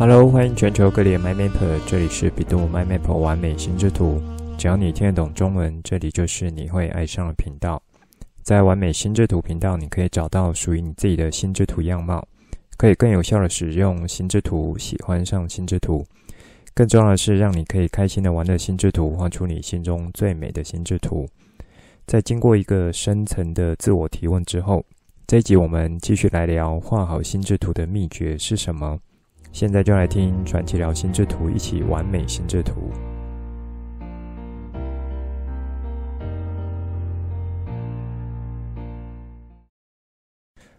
Hello，欢迎全球各地的 My Map，这里是比度 My Map 完美心智图。只要你听得懂中文，这里就是你会爱上的频道。在完美心智图频道，你可以找到属于你自己的心智图样貌，可以更有效的使用心智图，喜欢上心智图。更重要的是，让你可以开心的玩乐心智图，画出你心中最美的心智图。在经过一个深层的自我提问之后，这一集我们继续来聊画好心智图的秘诀是什么。现在就来听传奇聊心智图，一起完美心智图。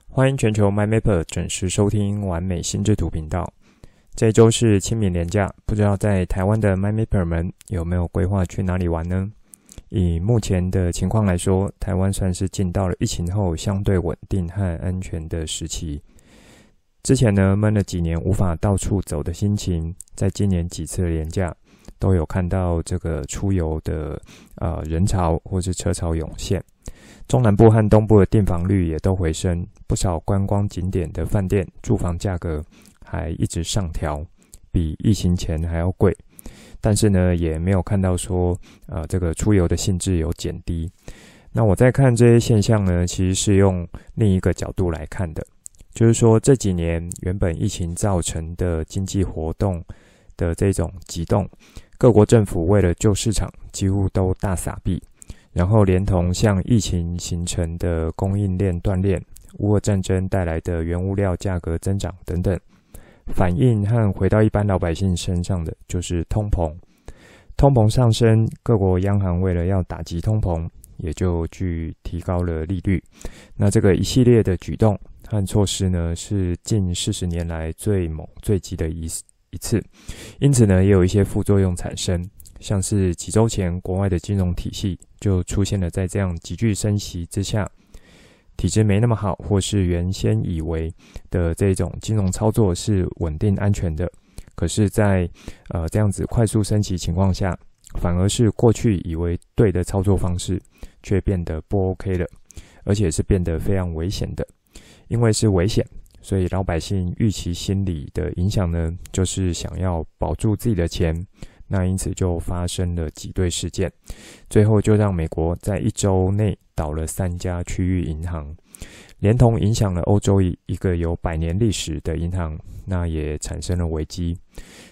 欢迎全球 MyMapper 准时收听完美心智图频道。这周是清明连假，不知道在台湾的 MyMapper 们有没有规划去哪里玩呢？以目前的情况来说，台湾算是进到了疫情后相对稳定和安全的时期。之前呢，闷了几年无法到处走的心情，在今年几次的连假都有看到这个出游的呃人潮或是车潮涌现。中南部和东部的订房率也都回升，不少观光景点的饭店住房价格还一直上调，比疫情前还要贵。但是呢，也没有看到说，呃，这个出游的性质有减低。那我在看这些现象呢，其实是用另一个角度来看的，就是说这几年原本疫情造成的经济活动的这种急冻，各国政府为了救市场，几乎都大撒币，然后连同像疫情形成的供应链断裂、乌俄战争带来的原物料价格增长等等。反应和回到一般老百姓身上的就是通膨，通膨上升，各国央行为了要打击通膨，也就去提高了利率。那这个一系列的举动和措施呢，是近四十年来最猛最急的一一次，因此呢，也有一些副作用产生，像是几周前国外的金融体系就出现了在这样急剧升息之下。体质没那么好，或是原先以为的这种金融操作是稳定安全的，可是在，在呃这样子快速升级情况下，反而是过去以为对的操作方式，却变得不 OK 了，而且是变得非常危险的。因为是危险，所以老百姓预期心理的影响呢，就是想要保住自己的钱。那因此就发生了挤兑事件，最后就让美国在一周内倒了三家区域银行，连同影响了欧洲一个有百年历史的银行，那也产生了危机。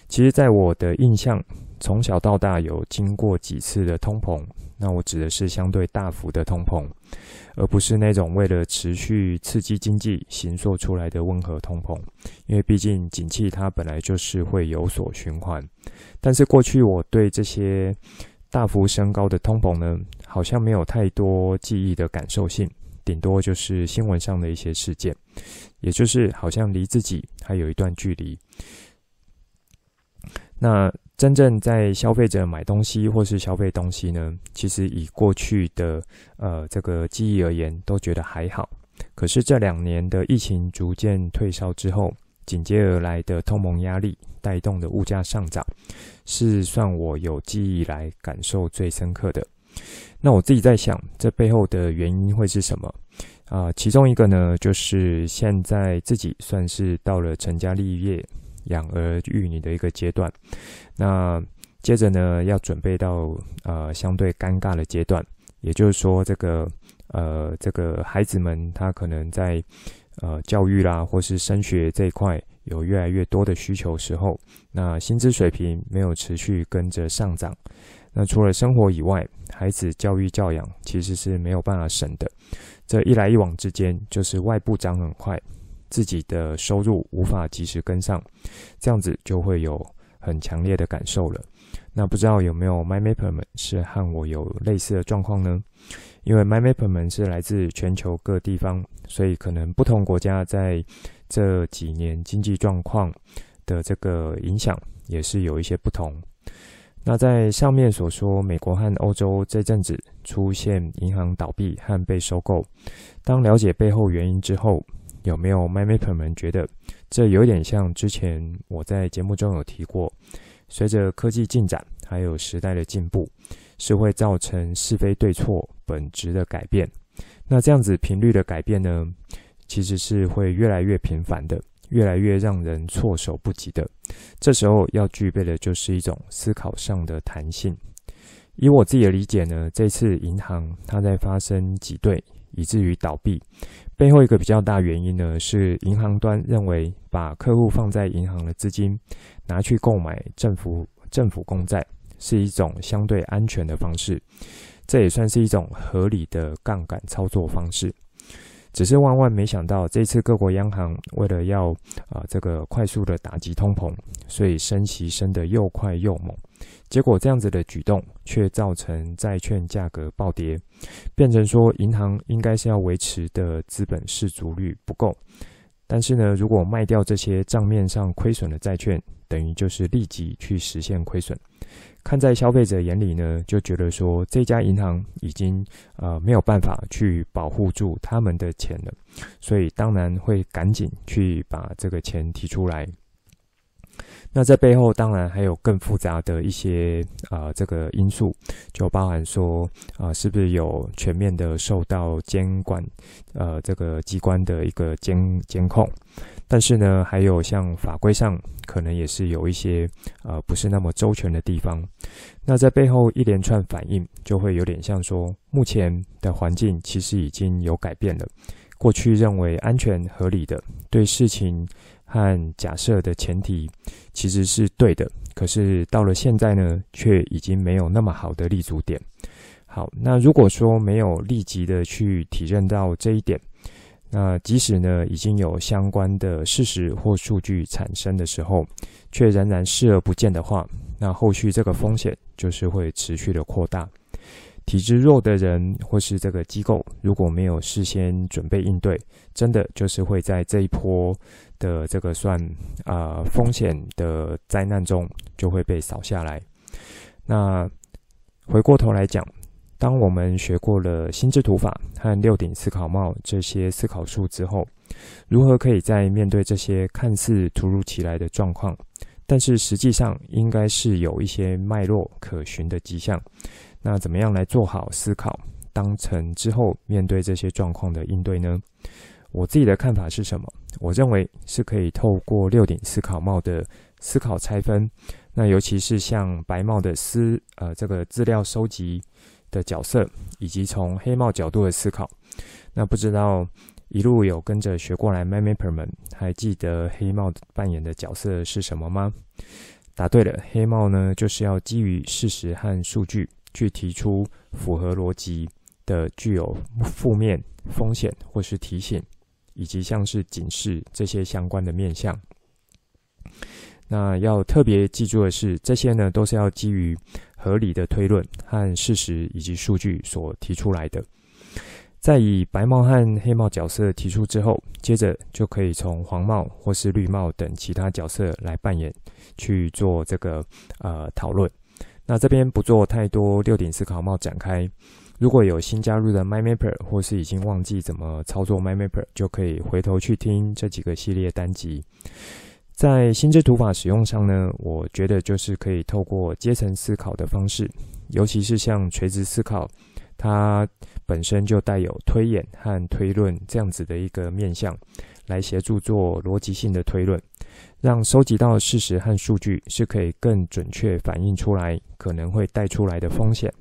其实，在我的印象，从小到大有经过几次的通膨。那我指的是相对大幅的通膨，而不是那种为了持续刺激经济形塑出来的温和通膨。因为毕竟景气它本来就是会有所循环。但是过去我对这些大幅升高的通膨呢，好像没有太多记忆的感受性，顶多就是新闻上的一些事件，也就是好像离自己还有一段距离。那。真正在消费者买东西或是消费东西呢，其实以过去的呃这个记忆而言，都觉得还好。可是这两年的疫情逐渐退烧之后，紧接而来的通膨压力带动的物价上涨，是算我有记忆以来感受最深刻的。那我自己在想，这背后的原因会是什么？啊、其中一个呢，就是现在自己算是到了成家立业。养儿育女的一个阶段，那接着呢，要准备到呃相对尴尬的阶段，也就是说，这个呃这个孩子们他可能在呃教育啦，或是升学这一块有越来越多的需求时候，那薪资水平没有持续跟着上涨，那除了生活以外，孩子教育教养其实是没有办法省的，这一来一往之间，就是外部涨很快。自己的收入无法及时跟上，这样子就会有很强烈的感受了。那不知道有没有 MyMapper 们是和我有类似的状况呢？因为 MyMapper 们是来自全球各地方，所以可能不同国家在这几年经济状况的这个影响也是有一些不同。那在上面所说，美国和欧洲这阵子出现银行倒闭和被收购，当了解背后原因之后，有没有 MyMapper 们觉得这有点像之前我在节目中有提过，随着科技进展还有时代的进步，是会造成是非对错本质的改变。那这样子频率的改变呢，其实是会越来越频繁的，越来越让人措手不及的。这时候要具备的就是一种思考上的弹性。以我自己的理解呢，这次银行它在发生挤兑以至于倒闭，背后一个比较大原因呢，是银行端认为把客户放在银行的资金拿去购买政府政府公债是一种相对安全的方式，这也算是一种合理的杠杆操作方式。只是万万没想到，这次各国央行为了要啊这个快速的打击通膨，所以升息升得又快又猛，结果这样子的举动却造成债券价格暴跌，变成说银行应该是要维持的资本适足率不够。但是呢，如果卖掉这些账面上亏损的债券，等于就是立即去实现亏损。看在消费者眼里呢，就觉得说这家银行已经呃没有办法去保护住他们的钱了，所以当然会赶紧去把这个钱提出来。那在背后当然还有更复杂的一些啊、这个因素，就包含说啊、是不是有全面的受到监管呃这个机关的一个监监控，但是呢还有像法规上可能也是有一些呃不是那么周全的地方。那在背后一连串反应就会有点像说，目前的环境其实已经有改变了，过去认为安全合理的对事情。和假设的前提其实是对的，可是到了现在呢，却已经没有那么好的立足点。好，那如果说没有立即的去体认到这一点，那即使呢已经有相关的事实或数据产生的时候，却仍然视而不见的话，那后续这个风险就是会持续的扩大。体质弱的人或是这个机构，如果没有事先准备应对，真的就是会在这一波的这个算啊、风险的灾难中，就会被扫下来。那回过头来讲，当我们学过了心智图法和六顶思考帽这些思考术之后，如何可以在面对这些看似突如其来的状况，但是实际上应该是有一些脉络可循的迹象。那怎么样来做好思考，当成之后面对这些状况的应对呢？我自己的看法是什么？我认为是可以透过六顶思考帽的思考拆分，那尤其是像白帽的思呃这个资料收集的角色，以及从黑帽角度的思考。那不知道一路有跟着学过来，MyMapper 们还记得黑帽扮演的角色是什么吗？答对了，黑帽呢就是要基于事实和数据。去提出符合逻辑的、具有负面风险或是提醒，以及像是警示这些相关的面向。那要特别记住的是，这些呢都是要基于合理的推论和事实以及数据所提出来的。在以白帽和黑帽角色提出之后，接着就可以从黄帽或是绿帽等其他角色来扮演，去做这个呃讨论。那这边不做太多六顶思考帽展开，如果有新加入的 MyMapper 或是已经忘记怎么操作 MyMapper，就可以回头去听这几个系列单集。在心智图法使用上呢，我觉得就是可以透过阶层思考的方式，尤其是像垂直思考，它本身就带有推演和推论这样子的一个面向，来协助做逻辑性的推论。让收集到的事实和数据是可以更准确反映出来可能会带出来的风险，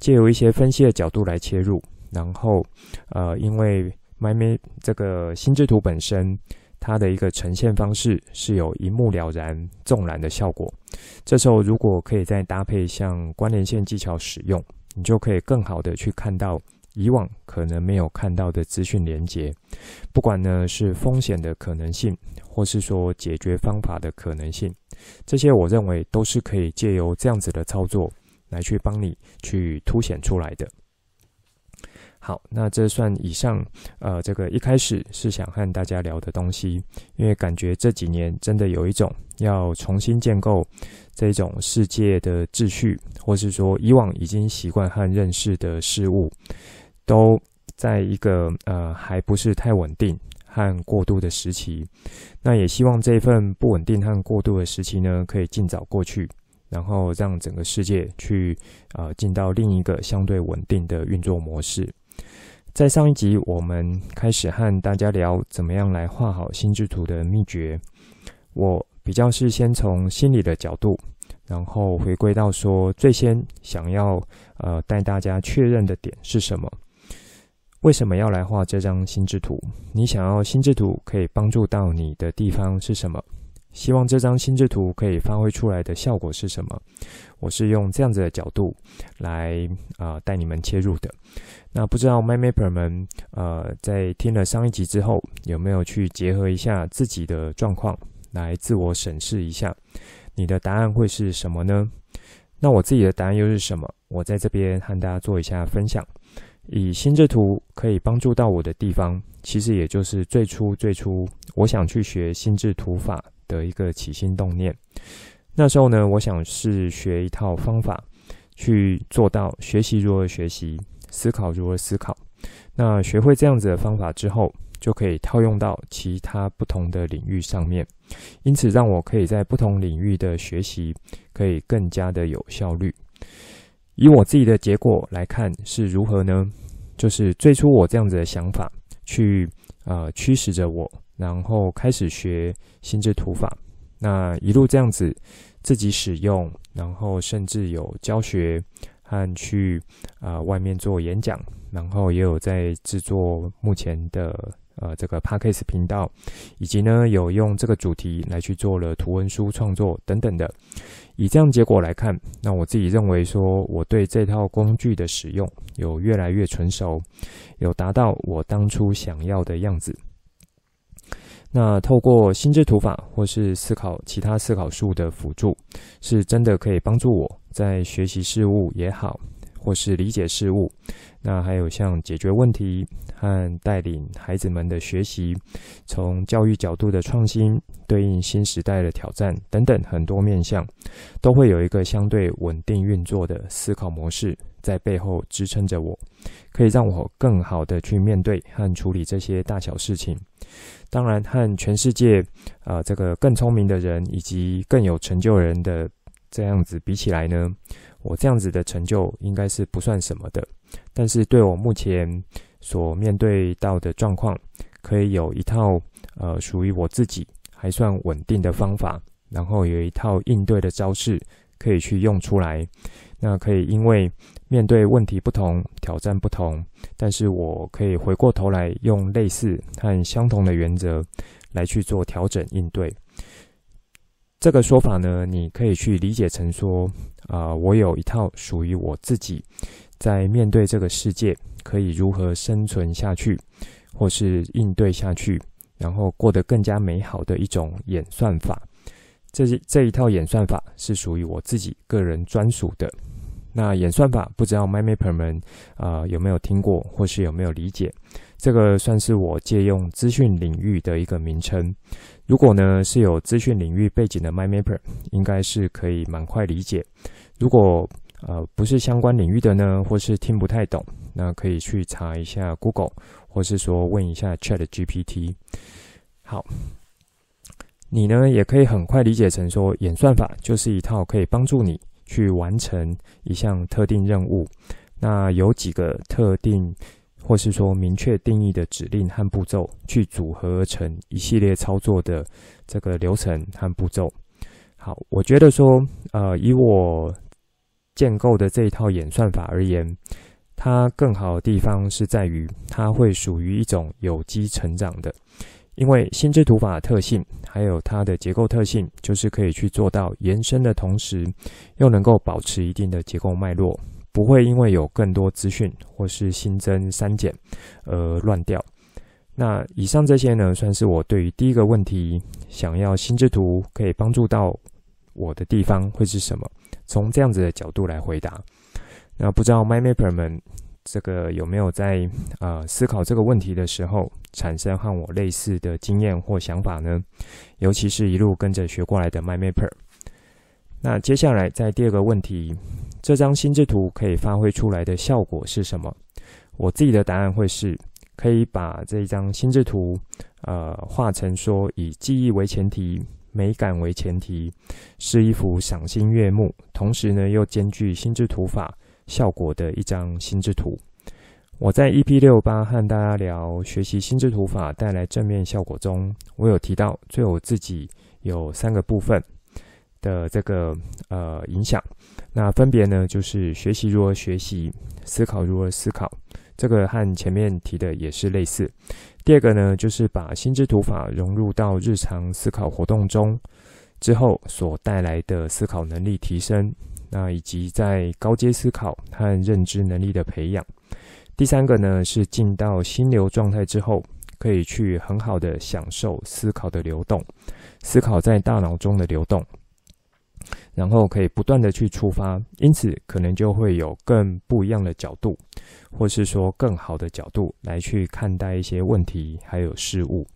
借由一些分析的角度来切入，然后，呃，因为 MyMap 这个心智图本身它的一个呈现方式是有一目了然、纵览的效果，这时候如果可以再搭配像关联线技巧使用，你就可以更好的去看到以往可能没有看到的资讯连接，不管呢是风险的可能性。或是说解决方法的可能性，这些我认为都是可以借由这样子的操作来去帮你去凸显出来的。好，那这算以上，呃，这个一开始是想和大家聊的东西，因为感觉这几年真的有一种要重新建构这种世界的秩序，或是说以往已经习惯和认识的事物，都在一个呃还不是太稳定。和过渡的时期，那也希望这份不稳定和过渡的时期呢，可以尽早过去，然后让整个世界去、呃、进到另一个相对稳定的运作模式。在上一集，我们开始和大家聊怎么样来画好心智图的秘诀。我比较是先从心理的角度，然后回归到说，最先想要呃带大家确认的点是什么？为什么要来画这张心智图？你想要心智图可以帮助到你的地方是什么？希望这张心智图可以发挥出来的效果是什么？我是用这样子的角度来啊、带你们切入的。那不知道 MindMapper 们呃在听了上一集之后，有没有去结合一下自己的状况来自我审视一下？你的答案会是什么呢？那我自己的答案又是什么？我在这边和大家做一下分享。以心智图可以帮助到我的地方，其实也就是最初最初我想去学心智图法的一个起心动念。那时候呢，我想是学一套方法，去做到学习如何学习，思考如何思考。那学会这样子的方法之后，就可以套用到其他不同的领域上面。因此，让我可以在不同领域的学习可以更加的有效率。以我自己的结果来看是如何呢？就是最初我这样子的想法，去呃驱使着我。然后开始学心智图法，那一路这样子自己使用，然后甚至有教学和去啊、呃、外面做演讲，然后也有在制作目前的呃这个 Podcast 频道，以及呢有用这个主题来去做了图文书创作等等的。以这样结果来看，那我自己认为说我对这套工具的使用有越来越纯熟，有达到我当初想要的样子。那透过心智图法或是思考其他思考术的辅助，是真的可以帮助我在学习事物也好，或是理解事物，那还有像解决问题和带领孩子们的学习，从教育角度的创新，对应新时代的挑战等等很多面向，都会有一个相对稳定运作的思考模式。在背后支撑着我，可以让我更好的去面对和处理这些大小事情。当然，和全世界啊、这个更聪明的人以及更有成就人的这样子比起来呢，我这样子的成就应该是不算什么的。但是对我目前所面对到的状况，可以有一套呃属于我自己还算稳定的方法，然后有一套应对的招式可以去用出来。那可以因为面对问题不同，挑战不同，但是我可以回过头来用类似和相同的原则来去做调整应对。这个说法呢，你可以去理解成说，啊、我有一套属于我自己在面对这个世界可以如何生存下去，或是应对下去，然后过得更加美好的一种演算法。这这一套演算法是属于我自己个人专属的。那演算法不知道 MindMapper 们啊、有没有听过，或是有没有理解？这个算是我借用资讯领域的一个名称。如果呢是有资讯领域背景的 MindMapper，应该是可以蛮快理解。如果呃不是相关领域的呢，或是听不太懂，那可以去查一下 Google，或是说问一下 ChatGPT。好，你呢也可以很快理解成说，演算法就是一套可以帮助你。去完成一项特定任务，那有几个特定或是说明确定义的指令和步骤，去组合成一系列操作的这个流程和步骤。好，我觉得说，呃，以我建构的这一套演算法而言，它更好的地方是在于，它会属于一种有机成长的。因为心智图法的特性，还有它的结构特性，就是可以去做到延伸的同时，又能够保持一定的结构脉络，不会因为有更多资讯或是新增删减而乱掉。那以上这些呢，算是我对于第一个问题，想要心智图可以帮助到我的地方会是什么？从这样子的角度来回答。那不知道 MyMapper 们。这个有没有在、呃、思考这个问题的时候产生和我类似的经验或想法呢？尤其是一路跟着学过来的 My Mapper。那接下来在第二个问题，这张心智图可以发挥出来的效果是什么？我自己的答案会是，可以把这张心智图呃画成说以记忆为前提、美感为前提，是一幅赏心悦目，同时呢又兼具心智图法。效果的一张心智图，我在 EP 六八和大家聊学习心智图法带来正面效果中，我有提到对我自己有三个部分的这个呃影响。那分别呢，就是学习如何学习，思考如何思考，这个和前面提的也是类似。第二个呢，就是把心智图法融入到日常思考活动中之后所带来的思考能力提升，那以及在高阶思考和认知能力的培养。第三个呢，是进到心流状态之后，可以去很好的享受思考的流动，思考在大脑中的流动，然后可以不断的去触发，因此可能就会有更不一样的角度，或是说更好的角度来去看待一些问题还有事物。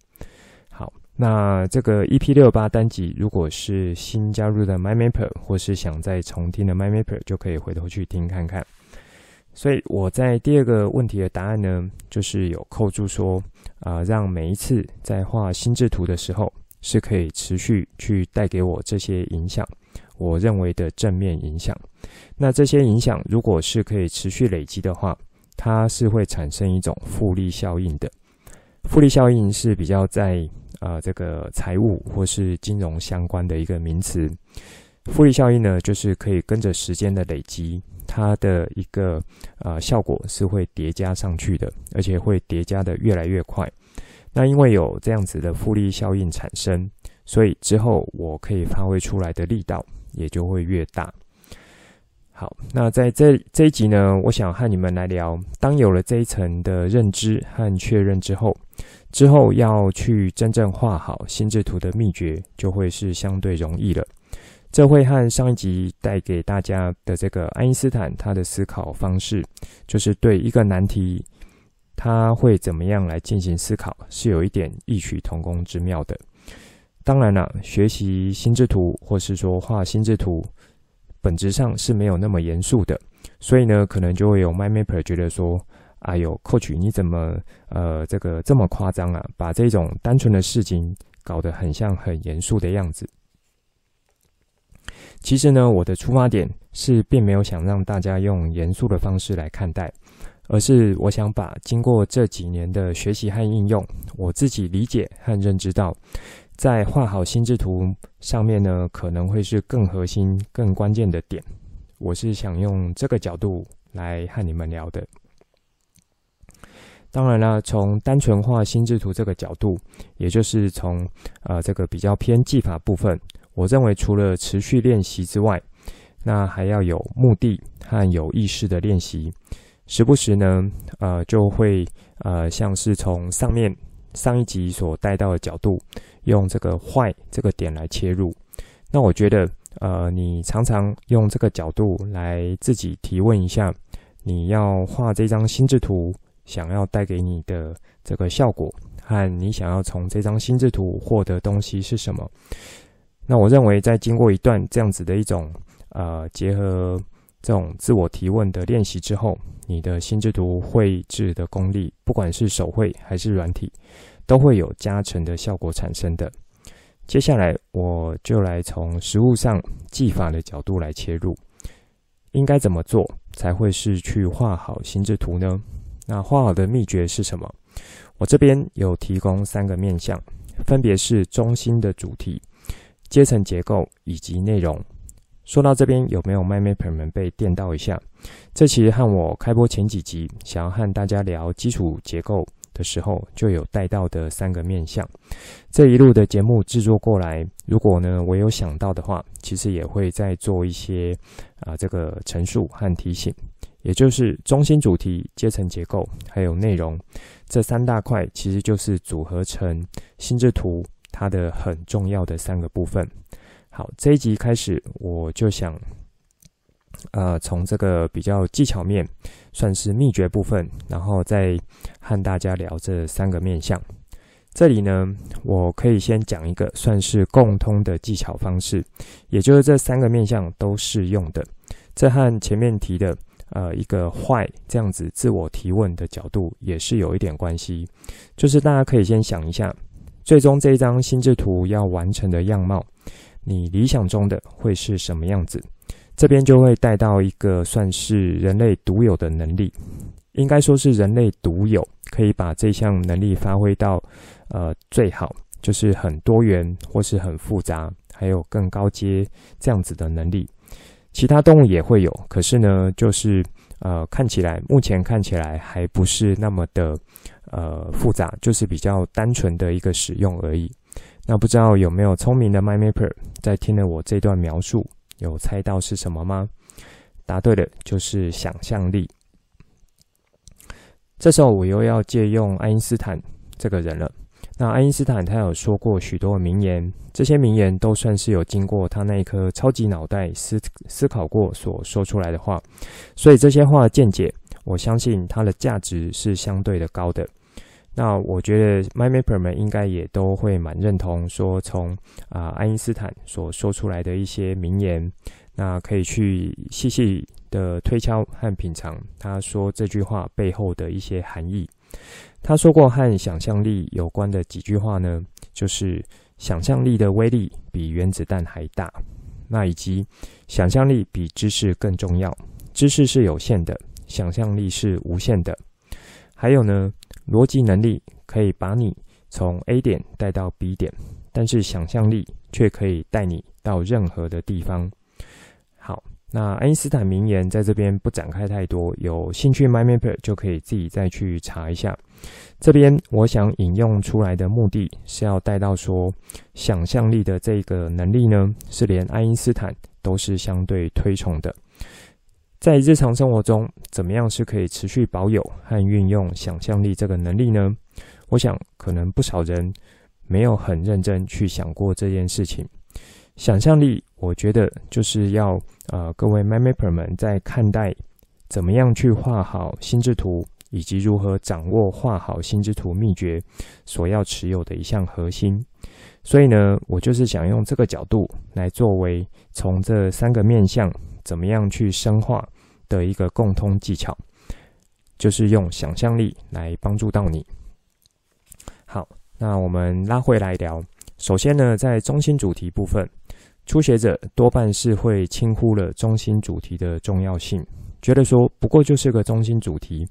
那这个 EP 六八单集，如果是新加入的 MyMapper，或是想再重听的 MyMapper，就可以回头去听看看。所以我在第二个问题的答案呢，就是有扣住说，啊、让每一次在画心智图的时候，是可以持续去带给我这些影响，我认为的正面影响。那这些影响如果是可以持续累积的话，它是会产生一种复利效应的。复利效应是比较在啊、呃、这个财务或是金融相关的一个名词。复利效应呢，就是可以跟着时间的累积。它的一个呃效果是会叠加上去的，而且会叠加的越来越快。那因为有这样子的复利效应产生，所以之后我可以发挥出来的力道也就会越大。好，那在这这一集呢，我想和你们来聊，当有了这一层的认知和确认之后，之后要去真正画好心智图的秘诀，就会是相对容易了。这会和上一集带给大家的这个爱因斯坦他的思考方式，就是对一个难题，他会怎么样来进行思考，是有一点异曲同工之妙的。当然了，学习心智图或是说画心智图，本质上是没有那么严肃的，所以呢，可能就会有 My Mapper 觉得说：“哎呦，Coach，你怎么呃这个这么夸张啊？把这种单纯的事情搞得很像很严肃的样子。”其实呢，我的出发点是并没有想让大家用严肃的方式来看待，而是我想把经过这几年的学习和应用，我自己理解和认知到，在画好心智图上面呢，可能会是更核心、更关键的点。我是想用这个角度来和你们聊的。当然了，从单纯画心智图这个角度，也就是从呃这个比较偏技法部分。我认为，除了持续练习之外，那还要有目的和有意识的练习。时不时呢，呃，就会呃，像是从上面上一集所带到的角度，用这个坏这个点来切入。那我觉得，呃，你常常用这个角度来自己提问一下，你要画这张心智图，想要带给你的这个效果，和你想要从这张心智图获得东西是什么？那我认为，在经过一段这样子的一种呃结合这种自我提问的练习之后，你的心智图绘制的功力，不管是手绘还是软体，都会有加成的效果产生的。接下来，我就来从实务上技法的角度来切入，应该怎么做才会是去画好心智图呢？那画好的秘诀是什么？我这边有提供三个面向，分别是中心的主题。阶层结构以及内容，说到这边，有没有 MindMapper 们被电到一下？这其实和我开播前几集想要和大家聊基础结构的时候，就有带到的三个面向。这一路的节目制作过来，如果呢我有想到的话，其实也会再做一些啊、这个陈述和提醒，也就是中心主题、阶层结构还有内容这三大块，其实就是组合成心智图。它的很重要的三个部分。好，这一集开始，我就想，呃，从这个比较技巧面，算是秘诀部分，然后再和大家聊这三个面向。这里呢，我可以先讲一个算是共通的技巧方式，也就是这三个面向都适用的。这和前面提的，呃，一个坏这样子自我提问的角度也是有一点关系。就是大家可以先想一下。最终这一张心智图要完成的样貌，你理想中的会是什么样子？这边就会带到一个算是人类独有的能力，应该说是人类独有，可以把这项能力发挥到呃最好，就是很多元或是很复杂，还有更高阶这样子的能力。其他动物也会有，可是呢，就是呃看起来目前看起来还不是那么的呃复杂，就是比较单纯的一个使用而已。那不知道有没有聪明的 MyMaper 在听了我这段描述，有猜到是什么吗？答对了，就是想象力。这时候我又要借用爱因斯坦这个人了。那爱因斯坦他有说过许多名言，这些名言都算是有经过他那一颗超级脑袋思思考过所说出来的话，所以这些话的见解，我相信它的价值是相对的高的。那我觉得 my maper 们应该也都会蛮认同，说从啊、呃、爱因斯坦所说出来的一些名言，那可以去细细的推敲和品尝他说这句话背后的一些含义。他说过和想象力有关的几句话呢，就是想象力的威力比原子弹还大，那以及想象力比知识更重要，知识是有限的，想象力是无限的。还有呢，逻辑能力可以把你从 A 点带到 B 点，但是想象力却可以带你到任何的地方。好，那爱因斯坦名言在这边不展开太多，有兴趣 MyMapper 就可以自己再去查一下。这边我想引用出来的目的是要带到说，想象力的这个能力呢，是连爱因斯坦都是相对推崇的。在日常生活中，怎么样是可以持续保有和运用想象力这个能力呢？我想，可能不少人没有很认真去想过这件事情。想象力，我觉得就是要呃，各位 m y m a p e r 们在看待怎么样去画好心智图，以及如何掌握画好心智图秘诀所要持有的一项核心。所以呢，我就是想用这个角度来作为从这三个面向怎么样去深化。的一个共通技巧，就是用想象力来帮助到你。好，那我们拉回来聊。首先呢，在中心主题部分，初学者多半是会轻忽了中心主题的重要性，觉得说不过就是个中心主题，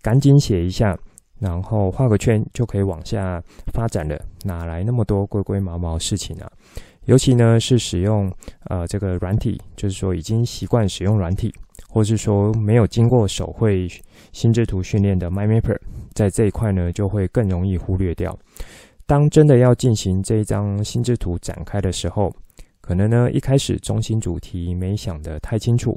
赶紧写一下，然后画个圈就可以往下发展了，哪来那么多龟龟毛毛事情啊？尤其呢是使用呃这个软体，就是说已经习惯使用软体。或是说没有经过手绘心智图训练的 MyMapper，在这一块呢就会更容易忽略掉。当真的要进行这一张心智图展开的时候，可能呢一开始中心主题没想得太清楚，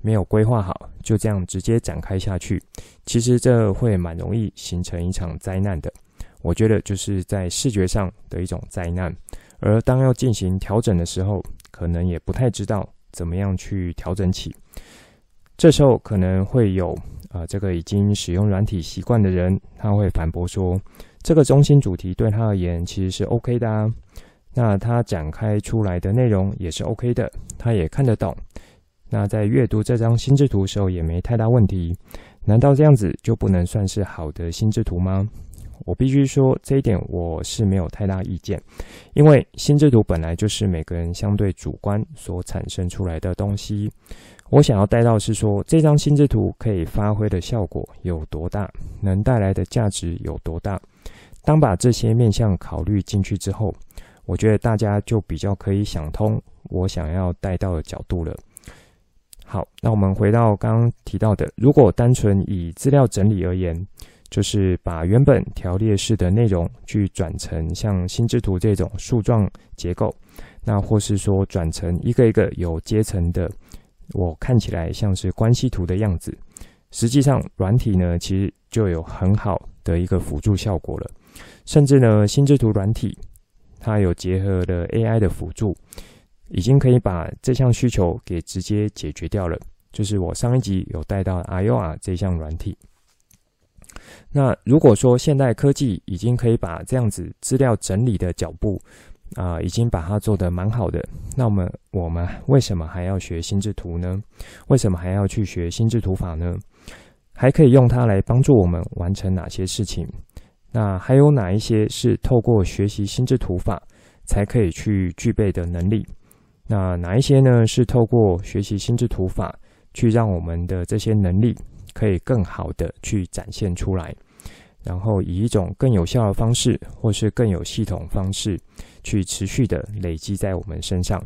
没有规划好，就这样直接展开下去，其实这会蛮容易形成一场灾难的。我觉得就是在视觉上的一种灾难，而当要进行调整的时候，可能也不太知道怎么样去调整起。这时候可能会有啊、这个已经使用软体习惯的人，他会反驳说，这个中心主题对他而言其实是 OK 的啊，那他展开出来的内容也是 OK 的，他也看得懂，那在阅读这张心智图的时候也没太大问题，难道这样子就不能算是好的心智图吗？我必须说这一点我是没有太大意见，因为心智图本来就是每个人相对主观所产生出来的东西。我想要带到是说，这张心智图可以发挥的效果有多大，能带来的价值有多大。当把这些面向考虑进去之后，我觉得大家就比较可以想通我想要带到的角度了。好，那我们回到刚刚提到的，如果单纯以资料整理而言，就是把原本条列式的内容去转成像心智图这种树状结构，那或是说转成一个一个有阶层的。我看起来像是关系图的样子，实际上软体呢，其实就有很好的一个辅助效果了。甚至呢，心智图软体它有结合了 AI 的辅助，已经可以把这项需求给直接解决掉了。就是我上一集有带到 Aura 这项软体。那如果说现代科技已经可以把这样子资料整理的脚步，啊、已经把它做得蛮好的。那我们我们为什么还要学心智图呢？为什么还要去学心智图法呢？还可以用它来帮助我们完成哪些事情？那还有哪一些是透过学习心智图法才可以去具备的能力？那哪一些呢？是透过学习心智图法去让我们的这些能力可以更好的去展现出来，然后以一种更有效的方式，或是更有系统方式，去持续的累积在我们身上。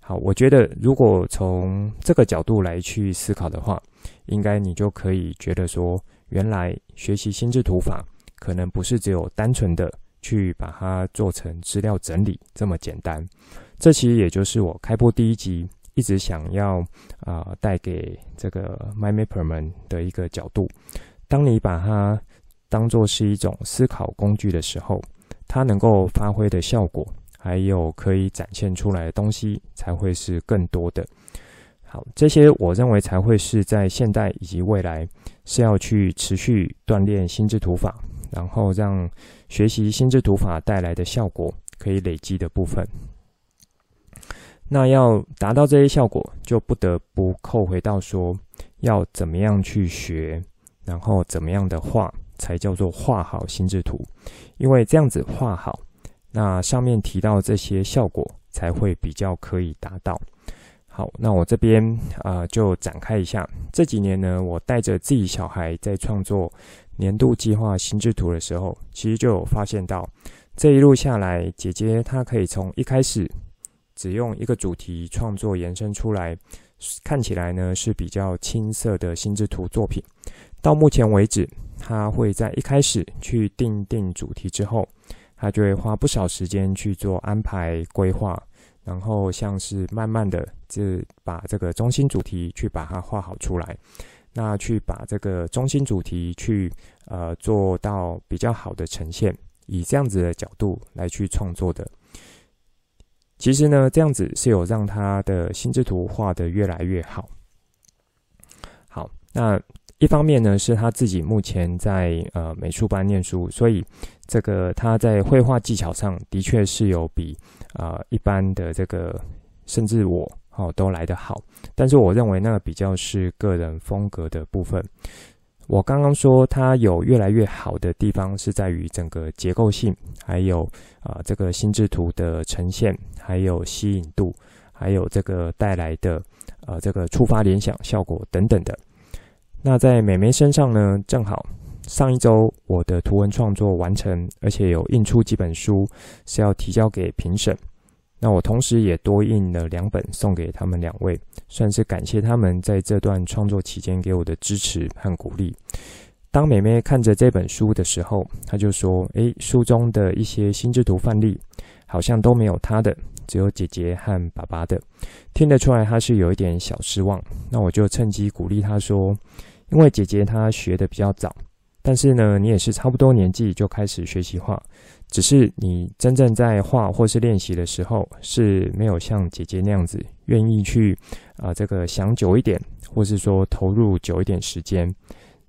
好，我觉得如果从这个角度来去思考的话，应该你就可以觉得说，原来学习心智图法可能不是只有单纯的去把它做成资料整理这么简单。这其实也就是我开播第一集一直想要啊、带给这个 MyMapper 们的一个角度。当你把它当作是一种思考工具的时候，它能够发挥的效果，还有可以展现出来的东西，才会是更多的。好，这些我认为才会是在现代以及未来是要去持续锻炼心智图法，然后让学习心智图法带来的效果可以累积的部分。那要达到这些效果，就不得不扣回到说，要怎么样去学，然后怎么样的画才叫做画好心智图，因为这样子画好，那上面提到这些效果才会比较可以达到。好，那我这边啊、就展开一下。这几年呢，我带着自己小孩在创作年度计划心智图的时候，其实就有发现到，这一路下来，姐姐她可以从一开始只用一个主题创作延伸出来，看起来呢是比较青涩的心智图作品，到目前为止，他会在一开始去定定主题之后，他就会花不少时间去做安排规划。然后像是慢慢的，就把这个中心主题去把它画好出来，那去把这个中心主题去呃做到比较好的呈现，以这样子的角度来去创作的。其实呢，这样子是有让他的心智图画得越来越好。好，那一方面呢，是他自己目前在呃美术班念书，所以这个他在绘画技巧上的确是有比。啊、一般的这个，甚至我哦都来得好，但是我认为那个比较是个人风格的部分。我刚刚说它有越来越好的地方，是在于整个结构性，还有啊、这个心智图的呈现，还有吸引度，还有这个带来的呃这个触发联想效果等等的。那在美眉身上呢，正好。上一周我的图文创作完成，而且有印出几本书是要提交给评审。那我同时也多印了两本送给他们两位，算是感谢他们在这段创作期间给我的支持和鼓励。当美妹看着这本书的时候，她就说：“诶，书中的一些心智图范例好像都没有她的，只有姐姐和爸爸的。”听得出来她是有一点小失望。那我就趁机鼓励她说：“因为姐姐她学的比较早。”但是呢，你也是差不多年纪就开始学习画，只是你真正在画或是练习的时候，是没有像姐姐那样子愿意去啊、这个想久一点，或是说投入久一点时间，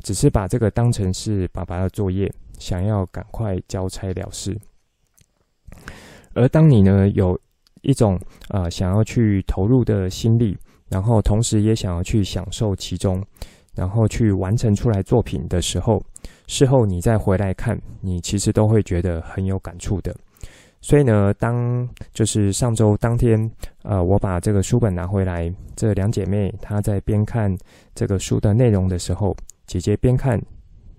只是把这个当成是爸爸的作业，想要赶快交差了事。而当你呢有一种啊、想要去投入的心力，然后同时也想要去享受其中。然后去完成出来作品的时候，事后你再回来看，你其实都会觉得很有感触的。所以呢，当就是上周当天，呃，我把这个书本拿回来，这两姐妹她在边看这个书的内容的时候，姐姐边看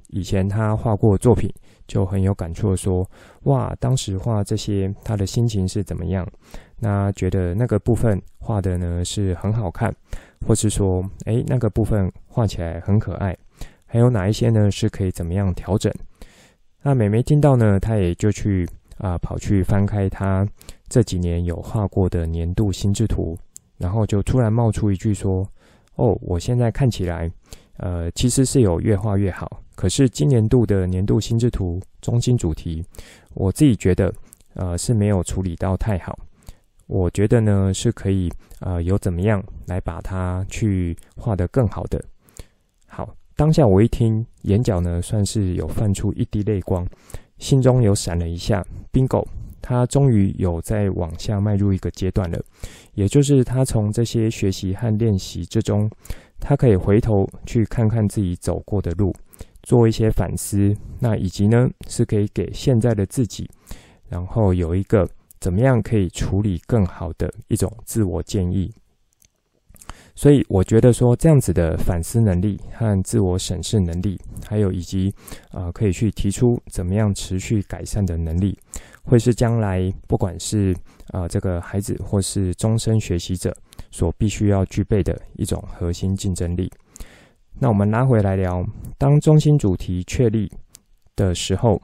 以前她画过作品，就很有感触说：“哇，当时画这些，她的心情是怎么样？那觉得那个部分画的呢是很好看。”或是说，诶，那个部分画起来很可爱，还有哪一些呢？是可以怎么样调整？那美眉听到呢，她也就去啊、跑去翻开她这几年有画过的年度心智图，然后就突然冒出一句说：“哦，我现在看起来，呃，其实是有越画越好。可是今年度的年度心智图中心主题，我自己觉得，呃，是没有处理到太好。”我觉得呢，是可以，呃，有怎么样来把它去画得更好的。好，当下我一听，眼角呢算是有泛出一滴泪光，心中有闪了一下，bingo，他终于有在往下迈入一个阶段了，也就是他从这些学习和练习之中，他可以回头去看看自己走过的路，做一些反思，那以及呢，是可以给现在的自己，然后有一个。怎么样可以处理更好的一种自我建议？所以我觉得说这样子的反思能力和自我审视能力，还有以及啊、呃、可以去提出怎么样持续改善的能力，会是将来不管是啊、呃、这个孩子或是终身学习者所必须要具备的一种核心竞争力。那我们拉回来聊，当中心主题确立的时候，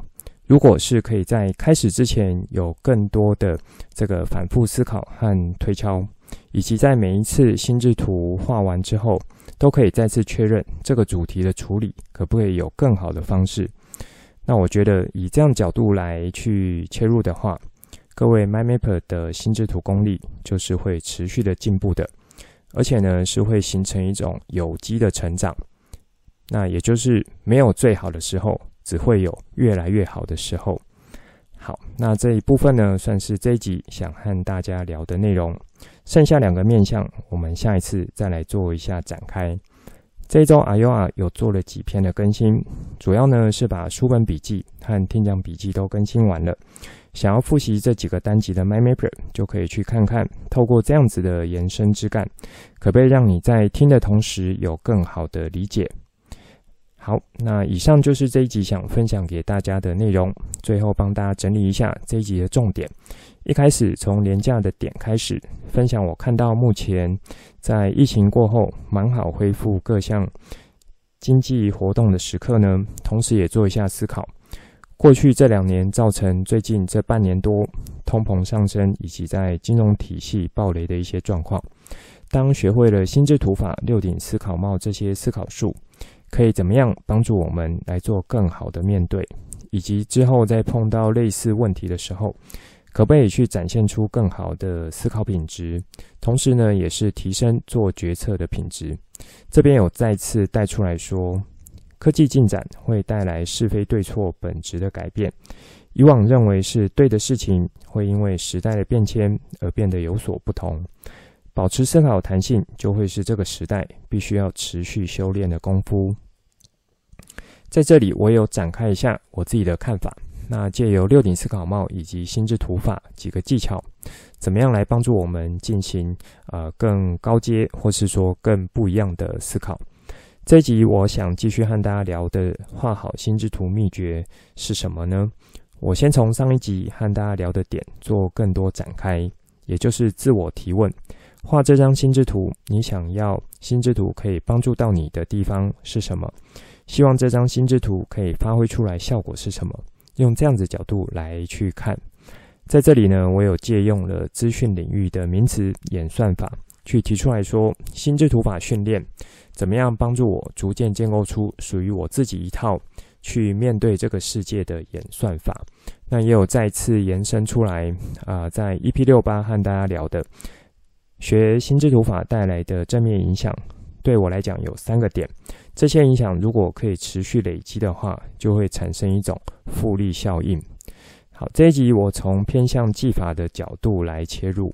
如果是可以在开始之前有更多的这个反复思考和推敲，以及在每一次心智图画完之后，都可以再次确认这个主题的处理可不可以有更好的方式。那我觉得以这样角度来去切入的话，各位 MindMapper 的心智图功力就是会持续的进步的。而且呢，是会形成一种有机的成长，那也就是没有最好的时候，只会有越来越好的时候。好，那这一部分呢，算是这一集想和大家聊的内容。剩下两个面向，我们下一次再来做一下展开。这一周 AYOA 有做了几篇的更新，主要呢是把书本笔记和听讲笔记都更新完了。想要复习这几个单集的 My Mapper，就可以去看看。透过这样子的延伸枝干，可不可以让你在听的同时有更好的理解？好，那以上就是这一集想分享给大家的内容。最后帮大家整理一下这一集的重点。一开始从廉价的点开始分享，我看到目前在疫情过后蛮好恢复各项经济活动的时刻呢，同时也做一下思考。过去这两年造成最近这半年多通膨上升，以及在金融体系暴雷的一些状况，当学会了心智图法、六顶思考帽这些思考术，可以怎么样帮助我们来做更好的面对，以及之后再碰到类似问题的时候，可不可以去展现出更好的思考品质，同时呢，也是提升做决策的品质。这边有再次带出来说。科技进展会带来是非对错本质的改变。以往认为是对的事情，会因为时代的变迁而变得有所不同。保持思考弹性，就会是这个时代必须要持续修炼的功夫。在这里，我有展开一下我自己的看法。那借由六顶思考帽以及心智图法几个技巧，怎么样来帮助我们进行呃更高阶，或是说更不一样的思考？这一集我想继续和大家聊的画好心智图秘诀是什么呢？我先从上一集和大家聊的点做更多展开，也就是自我提问：画这张心智图，你想要心智图可以帮助到你的地方是什么？希望这张心智图可以发挥出来效果是什么？用这样子角度来去看，在这里呢，我有借用了资讯领域的名词演算法，去提出来说心智图法训练。怎么样帮助我逐渐建构出属于我自己一套去面对这个世界的演算法？那也有再次延伸出来啊、在 EP 六八和大家聊的学心智图法带来的正面影响，对我来讲有三个点。这些影响如果可以持续累积的话，就会产生一种复利效应。好，这一集我从偏向技法的角度来切入。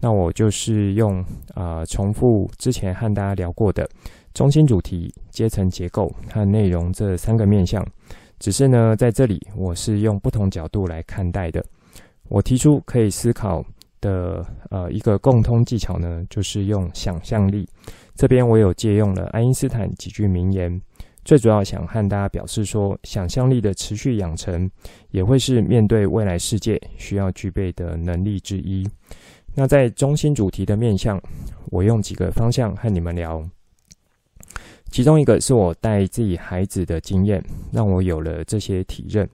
那我就是用啊、重复之前和大家聊过的中心主题、阶层结构和内容这三个面向，只是呢，在这里我是用不同角度来看待的。我提出可以思考的呃一个共通技巧呢，就是用想象力。这边我有借用了爱因斯坦几句名言，最主要想和大家表示说，想象力的持续养成也会是面对未来世界需要具备的能力之一。那在中心主题的面向，我用几个方向和你们聊。其中一个是我带自己孩子的经验，让我有了这些体认。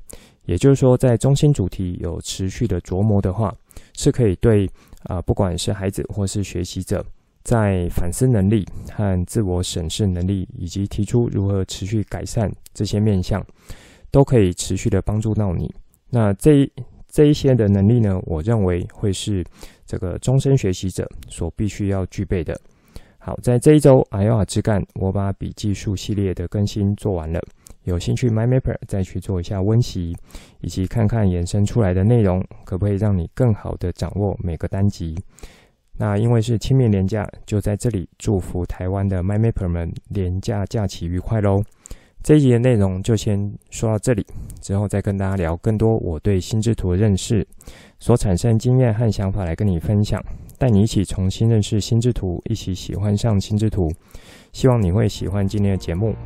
也就是说，在中心主题有持续的琢磨的话，是可以对啊、不管是孩子或是学习者，在反思能力和自我审视能力，以及提出如何持续改善这些面向，都可以持续的帮助到你。那这一这一些的能力呢，我认为会是。这个终身学习者所必须要具备的。好，在这一周 AYOA 枝干，我把笔记术系列的更新做完了。有兴趣，MyMapper 再去做一下温习，以及看看衍生出来的内容，可不可以让你更好的掌握每个单集？那因为是清明连假，就在这里祝福台湾的 MyMapper 们连假假期愉快喽。这一集的内容就先说到这里，之后再跟大家聊更多我对心智图的认识所产生经验和想法来跟你分享。带你一起重新认识心智图，一起喜欢上心智图。希望你会喜欢今天的节目。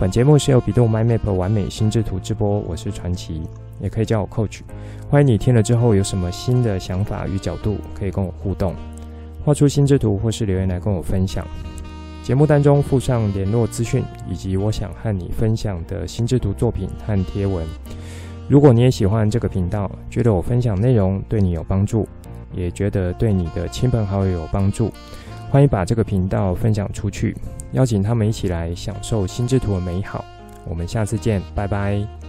本节目是由比度 MindMap 完美心智图直播，我是传奇，也可以叫我 Coach。欢迎你听了之后有什么新的想法与角度，可以跟我互动，画出心智图或是留言来跟我分享。节目当中附上联络资讯，以及我想和你分享的心智图作品和贴文。如果你也喜欢这个频道，觉得我分享内容对你有帮助，也觉得对你的亲朋好友有帮助，欢迎把这个频道分享出去，邀请他们一起来享受心智图的美好。我们下次见，拜拜。